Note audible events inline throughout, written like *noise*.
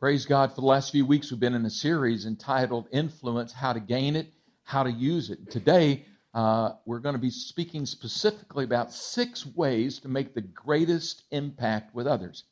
Praise God for the last few weeks, we've been in a series entitled Influence How to Gain It, How to Use It. Today, uh, we're going to be speaking specifically about six ways to make the greatest impact with others.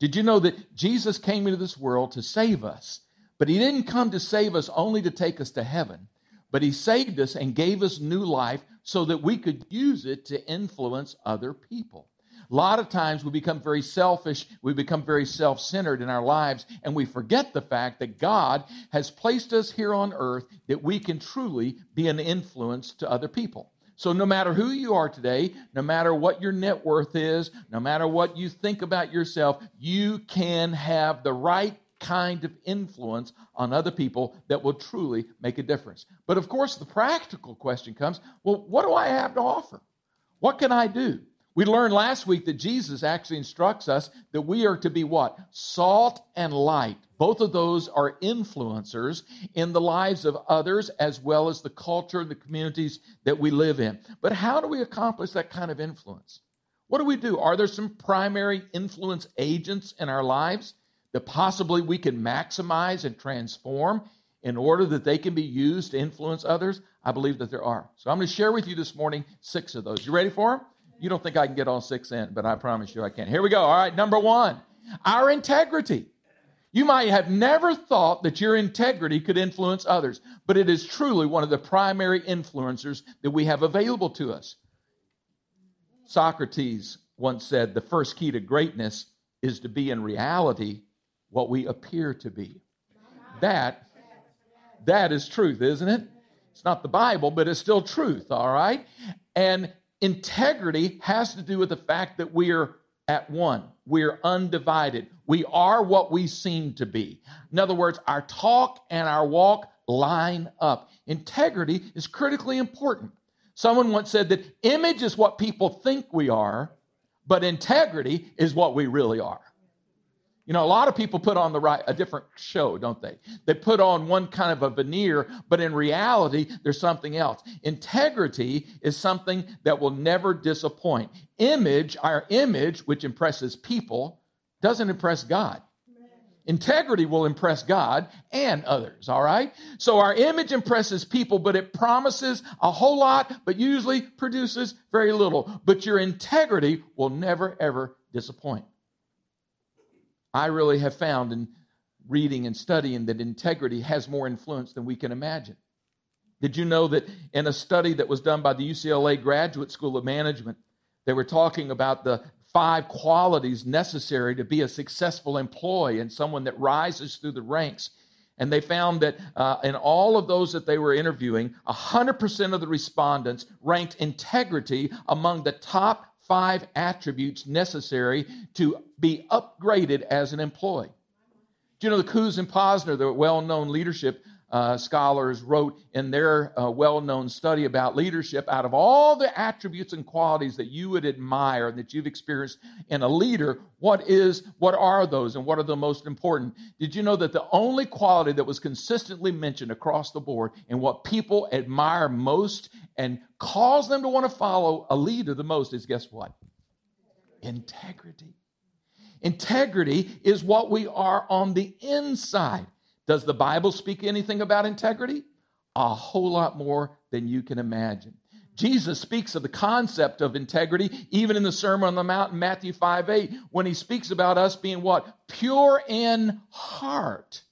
Did you know that Jesus came into this world to save us? But he didn't come to save us only to take us to heaven, but he saved us and gave us new life so that we could use it to influence other people. A lot of times we become very selfish, we become very self centered in our lives, and we forget the fact that God has placed us here on earth that we can truly be an influence to other people. So, no matter who you are today, no matter what your net worth is, no matter what you think about yourself, you can have the right kind of influence on other people that will truly make a difference. But of course, the practical question comes well, what do I have to offer? What can I do? We learned last week that Jesus actually instructs us that we are to be what? Salt and light. Both of those are influencers in the lives of others as well as the culture and the communities that we live in. But how do we accomplish that kind of influence? What do we do? Are there some primary influence agents in our lives that possibly we can maximize and transform in order that they can be used to influence others? I believe that there are. So I'm going to share with you this morning six of those. You ready for them? You don't think I can get all six in, but I promise you I can. Here we go. All right, number one, our integrity. You might have never thought that your integrity could influence others, but it is truly one of the primary influencers that we have available to us. Socrates once said the first key to greatness is to be in reality what we appear to be. That that is truth, isn't it? It's not the Bible, but it's still truth, all right? And Integrity has to do with the fact that we are at one. We are undivided. We are what we seem to be. In other words, our talk and our walk line up. Integrity is critically important. Someone once said that image is what people think we are, but integrity is what we really are. You know, a lot of people put on the right a different show, don't they? They put on one kind of a veneer, but in reality, there's something else. Integrity is something that will never disappoint. Image, our image, which impresses people, doesn't impress God. Integrity will impress God and others, all right? So our image impresses people, but it promises a whole lot, but usually produces very little. But your integrity will never, ever disappoint. I really have found in reading and studying that integrity has more influence than we can imagine. Did you know that in a study that was done by the UCLA Graduate School of Management, they were talking about the five qualities necessary to be a successful employee and someone that rises through the ranks. And they found that uh, in all of those that they were interviewing, 100% of the respondents ranked integrity among the top five attributes necessary to be upgraded as an employee. Do you know the Kouzes and Posner, the well known leadership uh, scholars, wrote in their uh, well known study about leadership out of all the attributes and qualities that you would admire and that you've experienced in a leader, what is, what are those and what are the most important? Did you know that the only quality that was consistently mentioned across the board and what people admire most and cause them to want to follow a leader the most is guess what? Integrity. Integrity is what we are on the inside. Does the Bible speak anything about integrity? A whole lot more than you can imagine. Jesus speaks of the concept of integrity even in the Sermon on the Mount in Matthew 5 8, when he speaks about us being what? Pure in heart.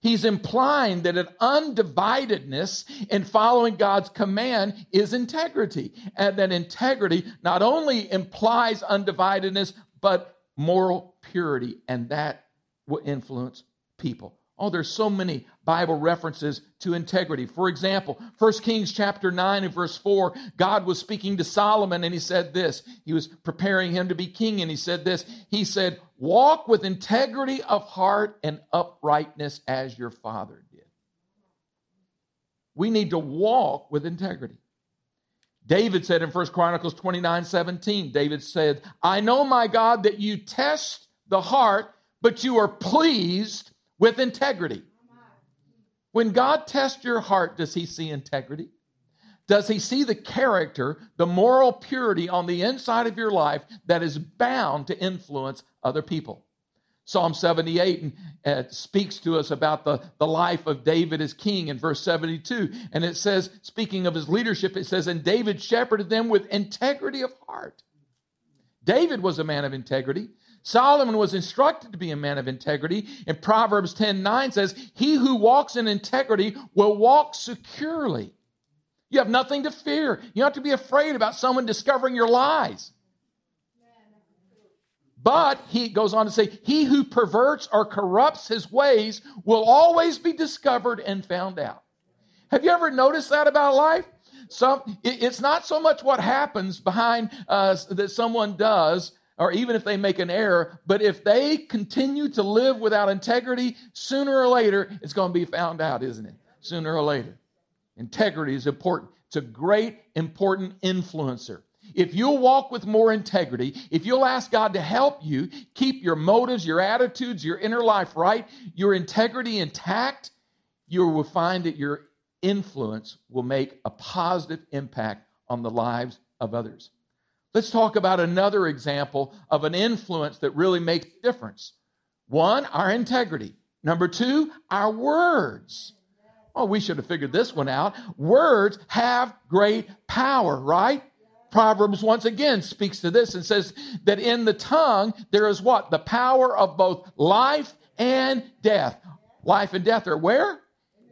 He's implying that an undividedness in following God's command is integrity. And that integrity not only implies undividedness, but moral purity, and that will influence people. Oh, there's so many Bible references to integrity. For example, 1 Kings chapter 9 and verse 4, God was speaking to Solomon and he said this. He was preparing him to be king and he said this. He said, Walk with integrity of heart and uprightness as your father did. We need to walk with integrity. David said in 1 Chronicles 29 17, David said, I know, my God, that you test the heart, but you are pleased with integrity. When God tests your heart, does he see integrity? Does he see the character, the moral purity on the inside of your life that is bound to influence other people? Psalm 78 and, uh, speaks to us about the, the life of David as king in verse 72. And it says, speaking of his leadership, it says, And David shepherded them with integrity of heart. David was a man of integrity. Solomon was instructed to be a man of integrity. And Proverbs 10 9 says, He who walks in integrity will walk securely. You have nothing to fear. You don't have to be afraid about someone discovering your lies. But he goes on to say, He who perverts or corrupts his ways will always be discovered and found out. Have you ever noticed that about life? Some, it's not so much what happens behind uh, that someone does, or even if they make an error, but if they continue to live without integrity, sooner or later it's going to be found out, isn't it? Sooner or later. Integrity is important. It's a great, important influencer. If you'll walk with more integrity, if you'll ask God to help you keep your motives, your attitudes, your inner life right, your integrity intact, you will find that your influence will make a positive impact on the lives of others. Let's talk about another example of an influence that really makes a difference. One, our integrity. Number two, our words. Oh, we should have figured this one out. Words have great power, right? Proverbs once again speaks to this and says that in the tongue there is what? The power of both life and death. Life and death are where?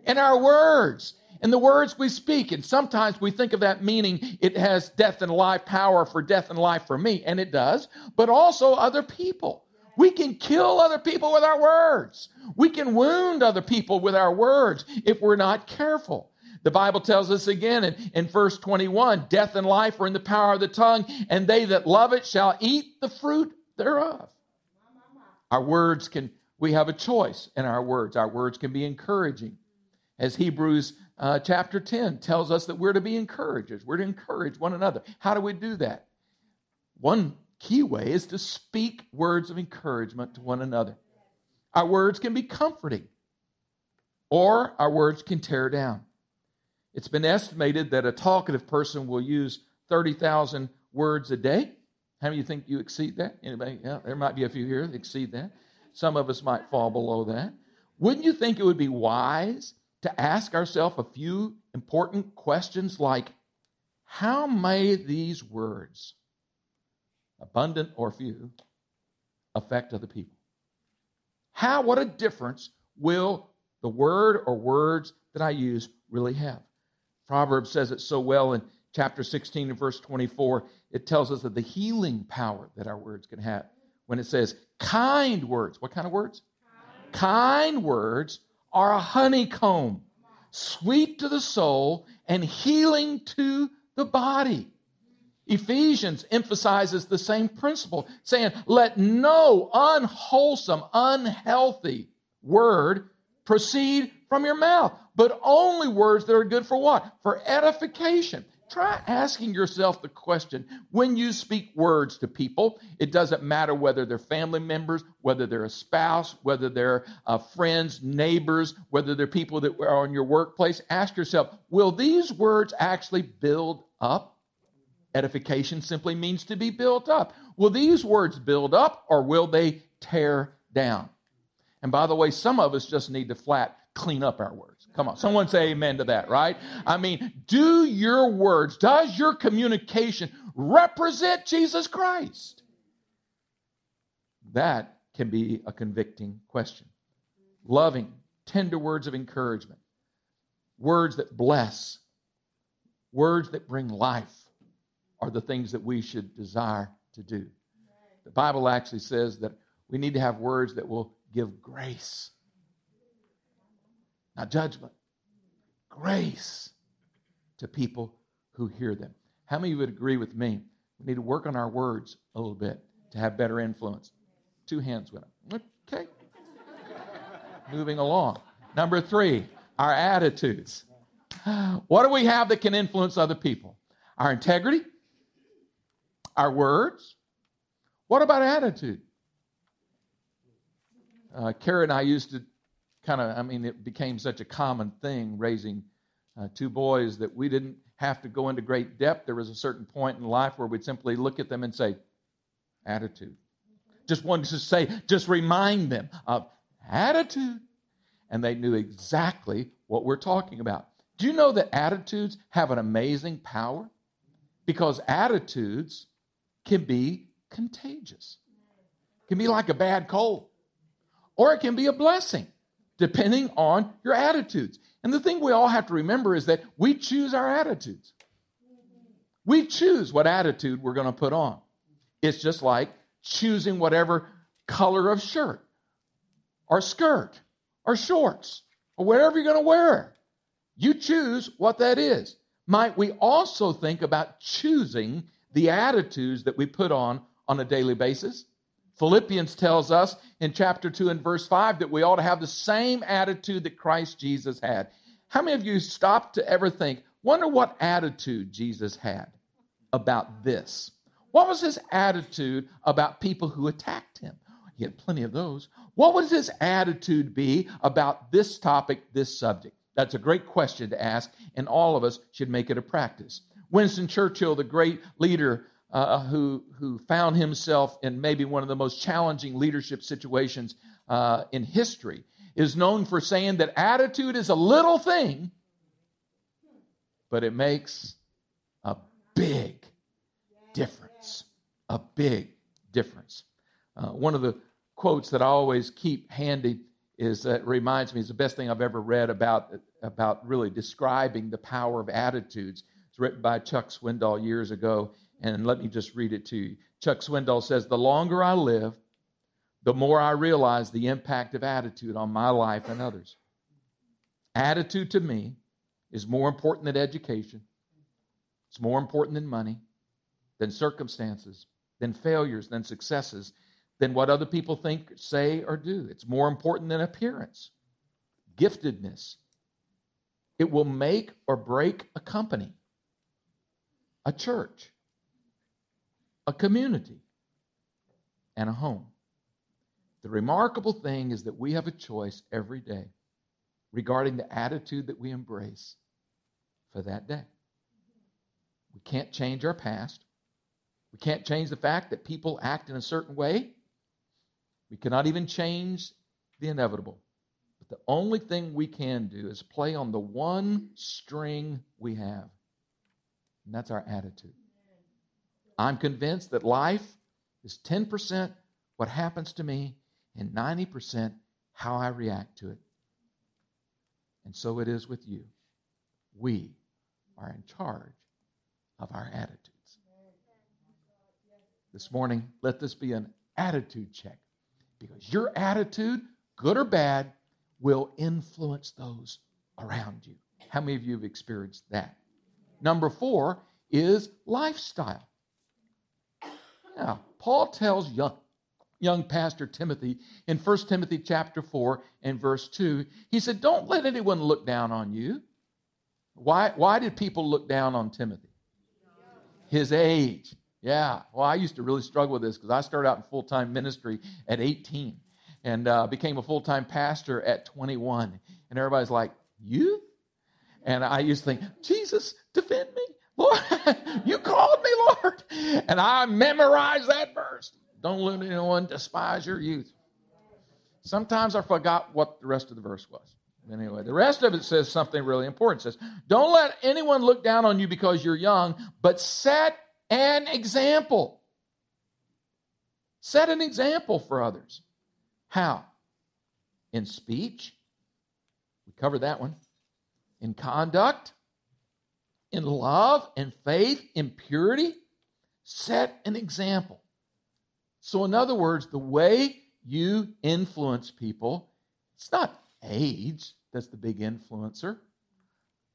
In our words. In the words we speak. And sometimes we think of that meaning it has death and life power for death and life for me, and it does, but also other people. We can kill other people with our words. We can wound other people with our words if we're not careful. The Bible tells us again in, in verse 21 death and life are in the power of the tongue, and they that love it shall eat the fruit thereof. Our words can, we have a choice in our words. Our words can be encouraging. As Hebrews uh, chapter 10 tells us that we're to be encouragers, we're to encourage one another. How do we do that? One key way is to speak words of encouragement to one another. Our words can be comforting, or our words can tear down. It's been estimated that a talkative person will use 30,000 words a day. How many you think you exceed that? Anybody? Yeah, there might be a few here that exceed that. Some of us might fall below that. Wouldn't you think it would be wise to ask ourselves a few important questions like how may these words, abundant or few, affect other people? How, what a difference will the word or words that I use really have? Proverbs says it so well in chapter 16 and verse 24. It tells us that the healing power that our words can have. When it says kind words, what kind of words? Kind, kind words are a honeycomb, sweet to the soul and healing to the body. Ephesians emphasizes the same principle, saying, Let no unwholesome, unhealthy word proceed from your mouth, but only words that are good for what? For edification. Try asking yourself the question when you speak words to people, it doesn't matter whether they're family members, whether they're a spouse, whether they're uh, friends, neighbors, whether they're people that are in your workplace. Ask yourself, will these words actually build up? Edification simply means to be built up. Will these words build up or will they tear down? And by the way, some of us just need to flat clean up our words. Come on, someone say amen to that, right? I mean, do your words, does your communication represent Jesus Christ? That can be a convicting question. Loving, tender words of encouragement, words that bless, words that bring life are the things that we should desire to do. The Bible actually says that we need to have words that will give grace not judgment, grace to people who hear them. How many of you would agree with me? We need to work on our words a little bit to have better influence. Two hands went up. Okay. *laughs* Moving along. Number three, our attitudes. *sighs* What do we have that can influence other people? Our integrity, our words. What about attitude? Uh, Kara and I used to kind of, I mean, it became such a common thing raising uh, two boys that we didn't have to go into great depth. There was a certain point in life where we'd simply look at them and say, attitude. just wanted to say, just remind them of attitude. And they knew exactly what we're talking about. Do you know that attitudes have an amazing power? Because attitudes can be contagious. Can be like a bad cold, or it can be a blessing, depending on your attitudes. And the thing we all have to remember is that we choose our attitudes. We choose what attitude we're going to put on. It's just like choosing whatever color of shirt or skirt or shorts or whatever you're going to wear. You choose what that is. Might we also think about choosing the attitudes that we put on on a daily basis? Philippians tells us in chapter 2 and verse 5 that we ought to have the same attitude that Christ Jesus had. How many of you stopped to ever think, wonder what attitude Jesus had about this? What was his attitude about people who attacked him? He had plenty of those. What would his attitude be about this topic, this subject? That's a great question to ask, and all of us should make it a practice. Winston Churchill, the great leader uh, who, who found himself in maybe one of the most challenging leadership situations uh, in history, is known for saying that attitude is a little thing, but it makes a big difference. A big difference. Uh, one of the quotes that I always keep handy is that uh, reminds me is the best thing I've ever read about about really describing the power of attitudes. It's written by Chuck Swindoll years ago, and let me just read it to you. Chuck Swindoll says, "The longer I live, the more I realize the impact of attitude on my life and others. Attitude to me is more important than education. It's more important than money, than circumstances, than failures, than successes." than what other people think, say, or do. It's more important than appearance, giftedness. It will make or break a company, a church, a community, and a home. The remarkable thing is that we have a choice every day regarding the attitude that we embrace for that day. We can't change our past. We can't change the fact that people act in a certain way. We cannot even change the inevitable. But the only thing we can do is play on the one string we have, and that's our attitude. I'm convinced that life is 10% what happens to me and 90% how I react to it. And so it is with you. We are in charge of our attitudes. This morning, let this be an attitude check. Because your attitude, good or bad, will influence those around you. How many of you have experienced that? Number four is lifestyle. Now, Paul tells young, young pastor Timothy in 1 Timothy chapter 4 and verse 2, he said, Don't let anyone look down on you. Why, why did people look down on Timothy? His age. Yeah, well, I used to really struggle with this because I started out in full time ministry at 18 and uh, became a full time pastor at 21. And everybody's like, You? And I used to think, Jesus, defend me. Lord, *laughs* you called me, Lord. And I memorized that verse. Don't let anyone despise your youth. Sometimes I forgot what the rest of the verse was. Anyway, the rest of it says something really important. It says, Don't let anyone look down on you because you're young, but set an example. Set an example for others. How? In speech. We covered that one. In conduct. In love and faith, in purity. Set an example. So, in other words, the way you influence people, it's not age that's the big influencer.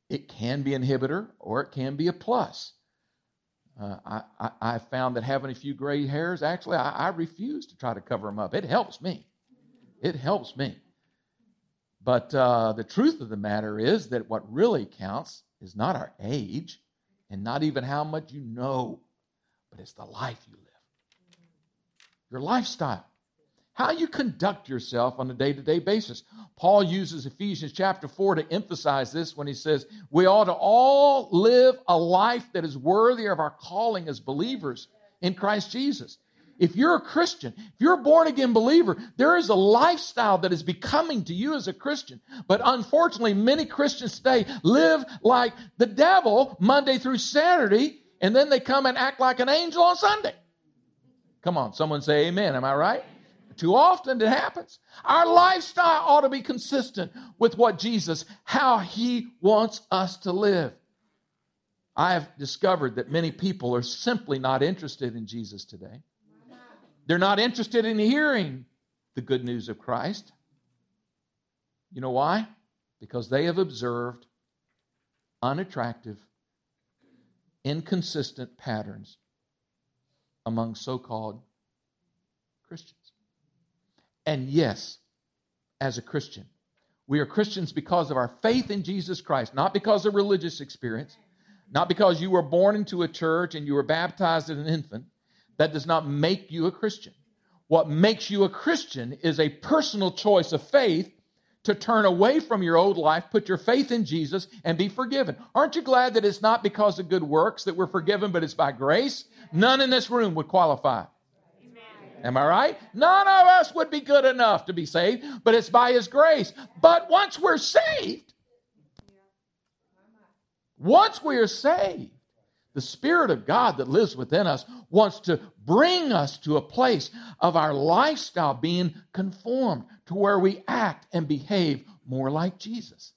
It can be inhibitor or it can be a plus. Uh, I, I, I, found that having a few gray hairs, actually, I, I refuse to try to cover them up. It helps me. It helps me. But uh, the truth of the matter is that what really counts is not our age and not even how much you know, but it's the life you live, your lifestyle how you conduct yourself on a day to day basis. Paul uses Ephesians chapter 4 to emphasize this when he says, We ought to all live a life that is worthy of our calling as believers in Christ Jesus. If you're a Christian, if you're a born again believer, there is a lifestyle that is becoming to you as a Christian. But unfortunately, many Christians today live like the devil Monday through Saturday, and then they come and act like an angel on Sunday. Come on, someone say amen. Am I right? Too often it happens. Our lifestyle ought to be consistent with what Jesus, how he wants us to live. I have discovered that many people are simply not interested in Jesus today. They're not interested in hearing the good news of Christ. You know why? Because they have observed unattractive, inconsistent patterns among so called Christians. And yes, as a Christian, we are Christians because of our faith in Jesus Christ, not because of religious experience, not because you were born into a church and you were baptized as an infant. That does not make you a Christian. What makes you a Christian is a personal choice of faith to turn away from your old life, put your faith in Jesus, and be forgiven. Aren't you glad that it's not because of good works that we're forgiven, but it's by grace? None in this room would qualify. Amen. Am I right? None of us would be good enough to be saved, but it's by His grace. But once we're saved, once we are saved, the Spirit of God that lives within us wants to bring us to a place of our lifestyle being conformed to where we act and behave more like Jesus.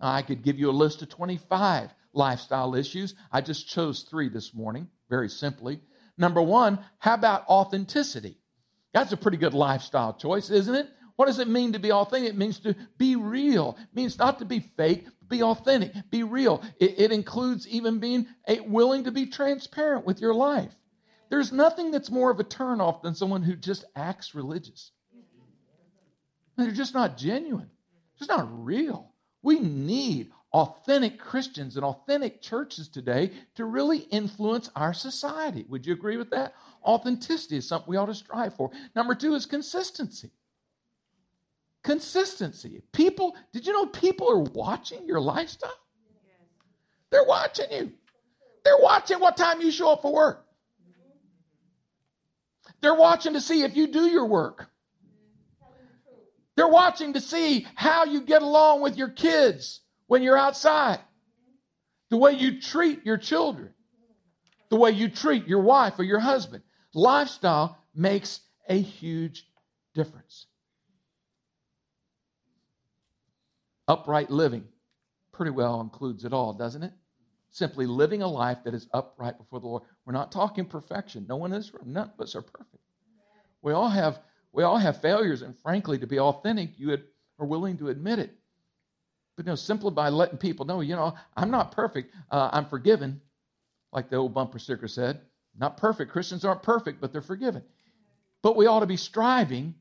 I could give you a list of 25 lifestyle issues. I just chose three this morning, very simply. Number one, how about authenticity? That's a pretty good lifestyle choice, isn't it? What does it mean to be authentic? It means to be real. It means not to be fake, be authentic, be real. It, it includes even being a, willing to be transparent with your life. There's nothing that's more of a turnoff than someone who just acts religious. They're just not genuine, just not real. We need authentic Christians and authentic churches today to really influence our society. Would you agree with that? Authenticity is something we ought to strive for. Number two is consistency. Consistency. People, did you know people are watching your lifestyle? They're watching you. They're watching what time you show up for work. They're watching to see if you do your work. They're watching to see how you get along with your kids when you're outside, the way you treat your children, the way you treat your wife or your husband. Lifestyle makes a huge difference. Upright living pretty well includes it all, doesn't it? Simply living a life that is upright before the Lord. We're not talking perfection. No one room, none of us are perfect. We all have we all have failures, and frankly, to be authentic, you are willing to admit it. But you know, simply by letting people know, you know, I'm not perfect. Uh, I'm forgiven, like the old bumper sticker said. Not perfect. Christians aren't perfect, but they're forgiven. But we ought to be striving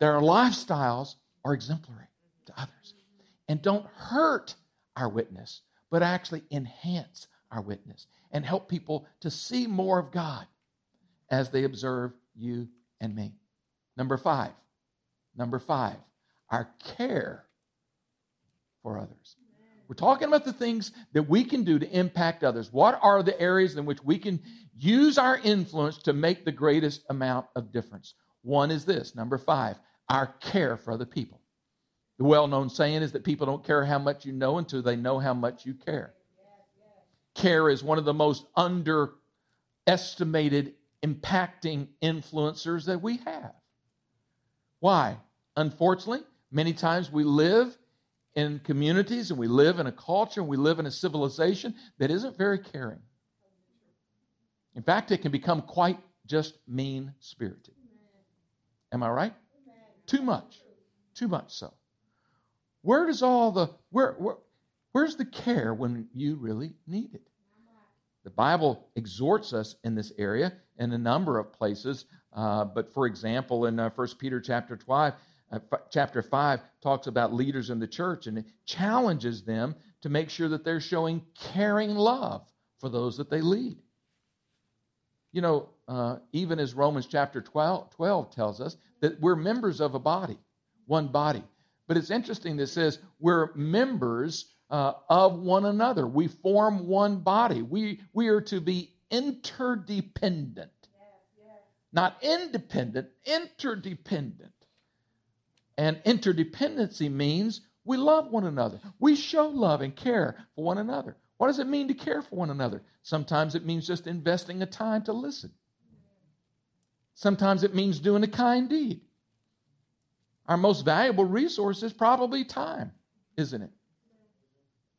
that our lifestyles are exemplary to others and don't hurt our witness, but actually enhance our witness and help people to see more of God as they observe you and me. Number five, number five, our care for others. We're talking about the things that we can do to impact others. What are the areas in which we can use our influence to make the greatest amount of difference? One is this number five, our care for other people. The well known saying is that people don't care how much you know until they know how much you care. Care is one of the most underestimated, impacting influencers that we have. Why? Unfortunately, many times we live in communities and we live in a culture and we live in a civilization that isn't very caring. In fact, it can become quite just mean spirited. Am I right? Too much. Too much so. Where does all the where, where where's the care when you really need it? The Bible exhorts us in this area in a number of places. Uh, but for example, in uh, 1 Peter chapter 12, uh, chapter 5 talks about leaders in the church and it challenges them to make sure that they're showing caring love for those that they lead. You know, uh, even as Romans chapter 12, 12 tells us that we're members of a body, one body. But it's interesting that it says we're members uh, of one another. We form one body. We, we are to be interdependent. not independent, interdependent. And interdependency means we love one another. We show love and care for one another. What does it mean to care for one another? Sometimes it means just investing a time to listen. Sometimes it means doing a kind deed. Our most valuable resource is probably time, isn't it?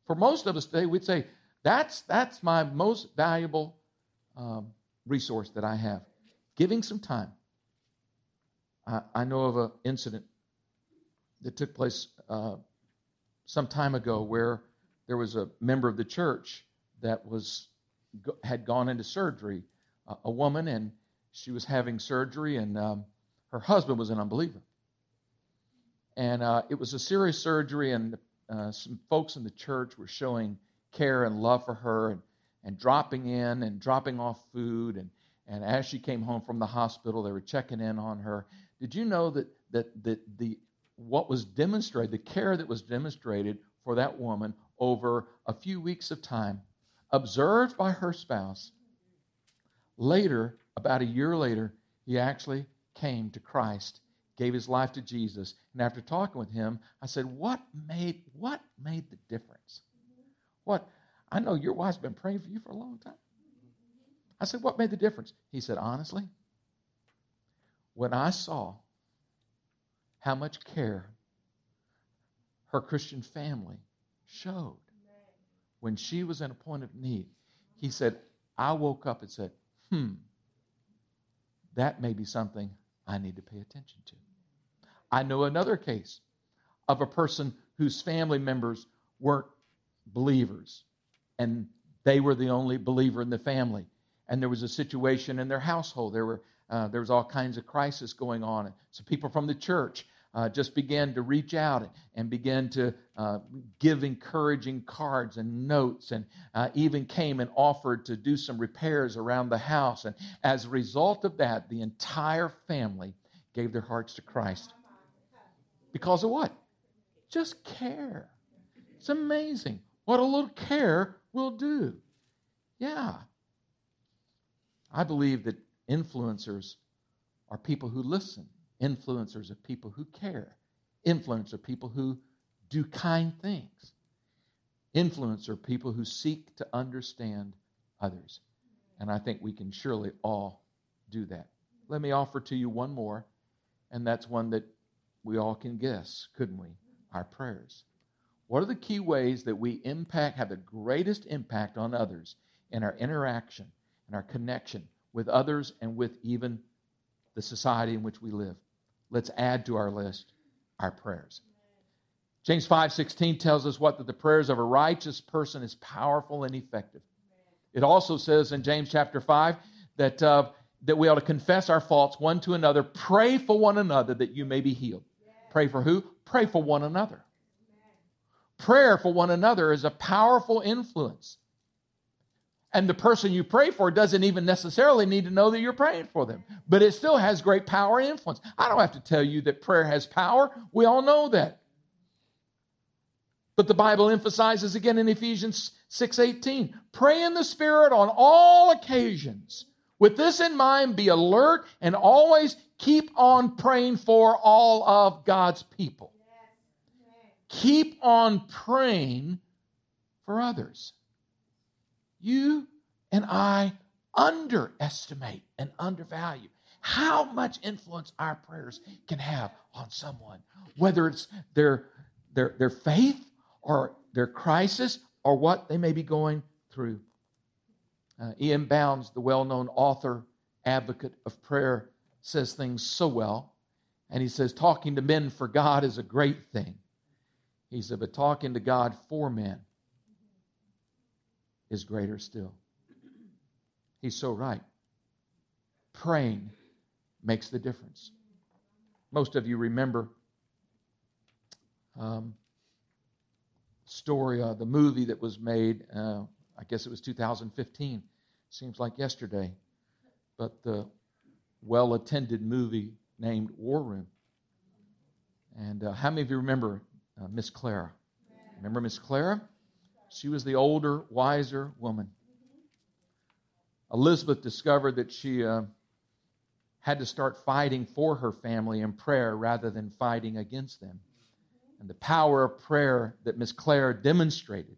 For most of us today, we'd say, that's, that's my most valuable um, resource that I have. Giving some time. I, I know of an incident that took place uh, some time ago where there was a member of the church that was had gone into surgery, a woman, and she was having surgery, and um, her husband was an unbeliever. And uh, it was a serious surgery, and uh, some folks in the church were showing care and love for her and, and dropping in and dropping off food. And, and as she came home from the hospital, they were checking in on her. Did you know that, that, that the, what was demonstrated, the care that was demonstrated for that woman over a few weeks of time, observed by her spouse. Later, about a year later, he actually came to Christ, gave his life to Jesus, and after talking with him, I said, "What made what made the difference? What? I know your wife's been praying for you for a long time." I said, "What made the difference?" He said, "Honestly, when I saw how much care her Christian family showed when she was in a point of need. He said, I woke up and said, hmm, that may be something I need to pay attention to. I know another case of a person whose family members weren't believers and they were the only believer in the family. And there was a situation in their household. There were uh, there was all kinds of crisis going on. So people from the church uh, just began to reach out and began to uh, give encouraging cards and notes, and uh, even came and offered to do some repairs around the house. And as a result of that, the entire family gave their hearts to Christ. Because of what? Just care. It's amazing what a little care will do. Yeah. I believe that influencers are people who listen Influencers are people who care. Influencers are people who do kind things. Influencers are people who seek to understand others. And I think we can surely all do that. Let me offer to you one more, and that's one that we all can guess, couldn't we? Our prayers. What are the key ways that we impact, have the greatest impact on others in our interaction and our connection with others and with even the society in which we live? let's add to our list our prayers. James 5:16 tells us what that the prayers of a righteous person is powerful and effective. It also says in James chapter 5 that uh, that we ought to confess our faults one to another, pray for one another that you may be healed. Pray for who? Pray for one another. Prayer for one another is a powerful influence. And the person you pray for doesn't even necessarily need to know that you're praying for them, but it still has great power and influence. I don't have to tell you that prayer has power. We all know that. But the Bible emphasizes again in Ephesians 6:18, pray in the spirit on all occasions. With this in mind, be alert and always keep on praying for all of God's people. Keep on praying for others you and I underestimate and undervalue how much influence our prayers can have on someone, whether it's their, their, their faith or their crisis or what they may be going through. Uh, E.M. Bounds, the well known author, advocate of prayer, says things so well. And he says, talking to men for God is a great thing. He said, but talking to God for men is greater still. He's so right. Praying makes the difference. Most of you remember um, story, uh, the movie that was made. Uh, I guess it was 2015. Seems like yesterday, but the well-attended movie named War Room. And uh, how many of you remember uh, Miss Clara? Remember Miss Clara? She was the older, wiser woman. Elizabeth discovered that she uh, had to start fighting for her family in prayer rather than fighting against them. And the power of prayer that Miss Clara demonstrated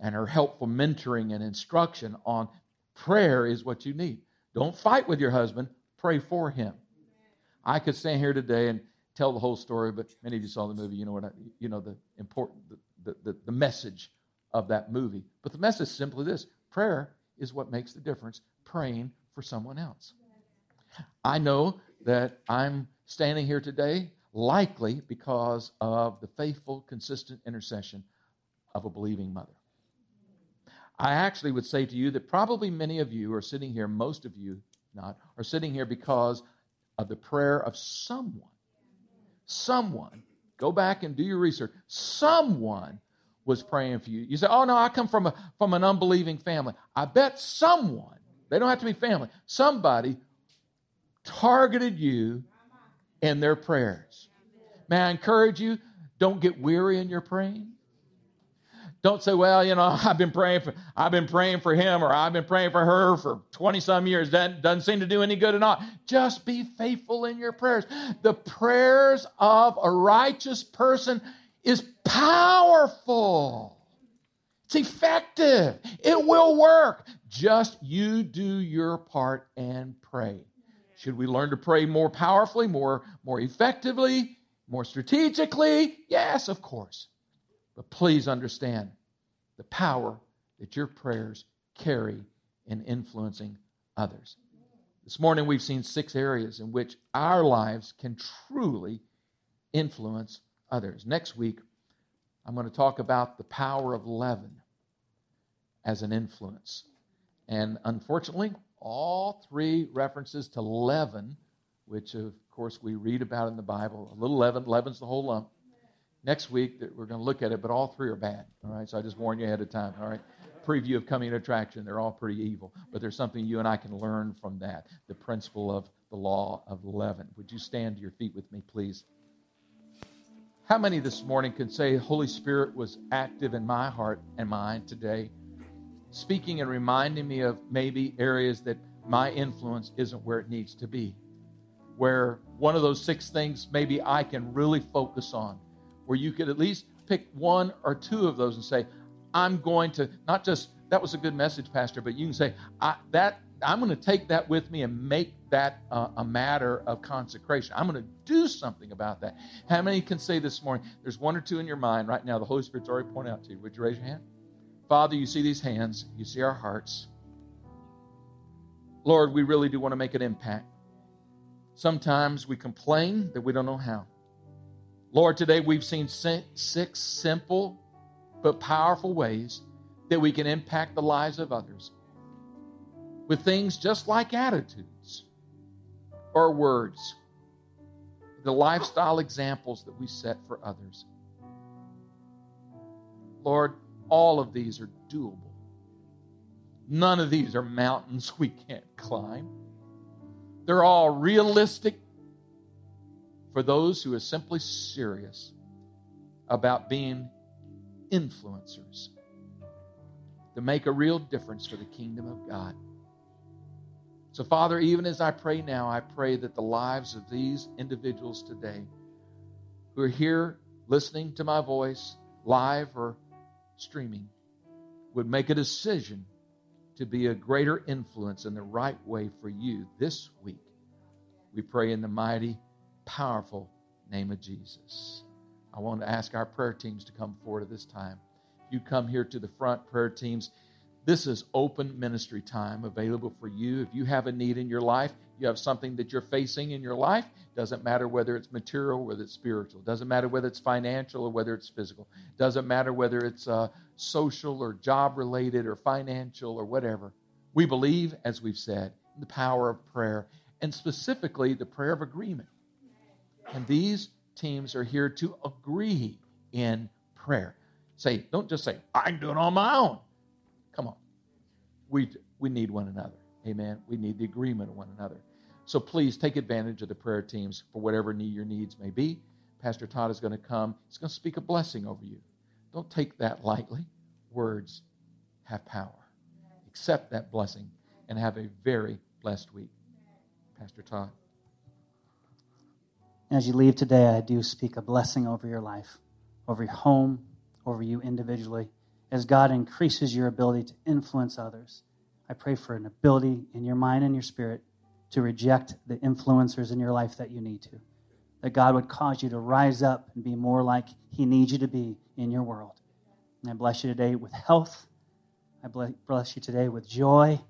and her helpful mentoring and instruction on prayer is what you need. Don't fight with your husband, pray for him. I could stand here today and tell the whole story, but many of you saw the movie. You know what I, you know the important the, the, the message of that movie. But the message is simply this: prayer is what makes the difference. Praying for someone else. I know that I'm standing here today likely because of the faithful, consistent intercession of a believing mother. I actually would say to you that probably many of you are sitting here, most of you not, are sitting here because of the prayer of someone. Someone. Go back and do your research. Someone was praying for you. You say, "Oh no, I come from a from an unbelieving family." I bet someone, they don't have to be family, somebody targeted you in their prayers. May I encourage you, don't get weary in your praying. Don't say, well, you know, *laughs* I've been praying for I've been praying for him or I've been praying for her for 20 some years. That doesn't seem to do any good or not. Just be faithful in your prayers. The prayers of a righteous person is powerful. It's effective. It will work. Just you do your part and pray. Should we learn to pray more powerfully, more, more effectively, more strategically? Yes, of course. But please understand the power that your prayers carry in influencing others. This morning, we've seen six areas in which our lives can truly influence others. Next week, I'm going to talk about the power of leaven as an influence. And unfortunately, all three references to leaven, which of course we read about in the Bible, a little leaven, leaven's the whole lump, next week that we're going to look at it, but all three are bad. All right, so I just warn you ahead of time. All right, preview of coming attraction. They're all pretty evil, but there's something you and I can learn from that. The principle of the law of leaven. Would you stand to your feet with me, please? How many this morning can say Holy Spirit was active in my heart and mind today, speaking and reminding me of maybe areas that my influence isn't where it needs to be? Where one of those six things maybe I can really focus on where you could at least pick one or two of those and say, I'm going to not just that was a good message, Pastor, but you can say that I'm going to take that with me and make that uh, a matter of consecration. I'm going to do something about that. How many can say this morning? There's one or two in your mind right now. The Holy Spirit's already pointed out to you. Would you raise your hand? Father, you see these hands. You see our hearts. Lord, we really do want to make an impact. Sometimes we complain that we don't know how. Lord, today we've seen six simple but powerful ways that we can impact the lives of others with things just like attitudes or words, the lifestyle examples that we set for others. Lord, all of these are doable. None of these are mountains we can't climb. They're all realistic for those who are simply serious about being influencers to make a real difference for the kingdom of God. So, Father, even as I pray now, I pray that the lives of these individuals today who are here listening to my voice, live or streaming, would make a decision to be a greater influence in the right way for you this week. We pray in the mighty powerful name of Jesus. I want to ask our prayer teams to come forward at this time. You come here to the front, prayer teams. This is open ministry time available for you. If you have a need in your life, you have something that you're facing in your life, doesn't matter whether it's material, whether it's spiritual, doesn't matter whether it's financial or whether it's physical, doesn't matter whether it's uh, social or job related or financial or whatever. We believe, as we've said, in the power of prayer and specifically the prayer of agreement. And these teams are here to agree in prayer. Say, don't just say, I can do it on my own. Come on. We, we need one another. Amen. We need the agreement of one another. So please take advantage of the prayer teams for whatever need your needs may be. Pastor Todd is going to come. He's going to speak a blessing over you. Don't take that lightly. Words have power. Accept that blessing and have a very blessed week. Pastor Todd. As you leave today, I do speak a blessing over your life, over your home, over you individually. As God increases your ability to influence others, I pray for an ability in your mind and your spirit to reject the influencers in your life that you need to. That God would cause you to rise up and be more like He needs you to be in your world. And I bless you today with health. I bless you today with joy.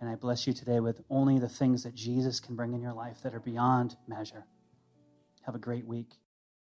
And I bless you today with only the things that Jesus can bring in your life that are beyond measure. Have a great week.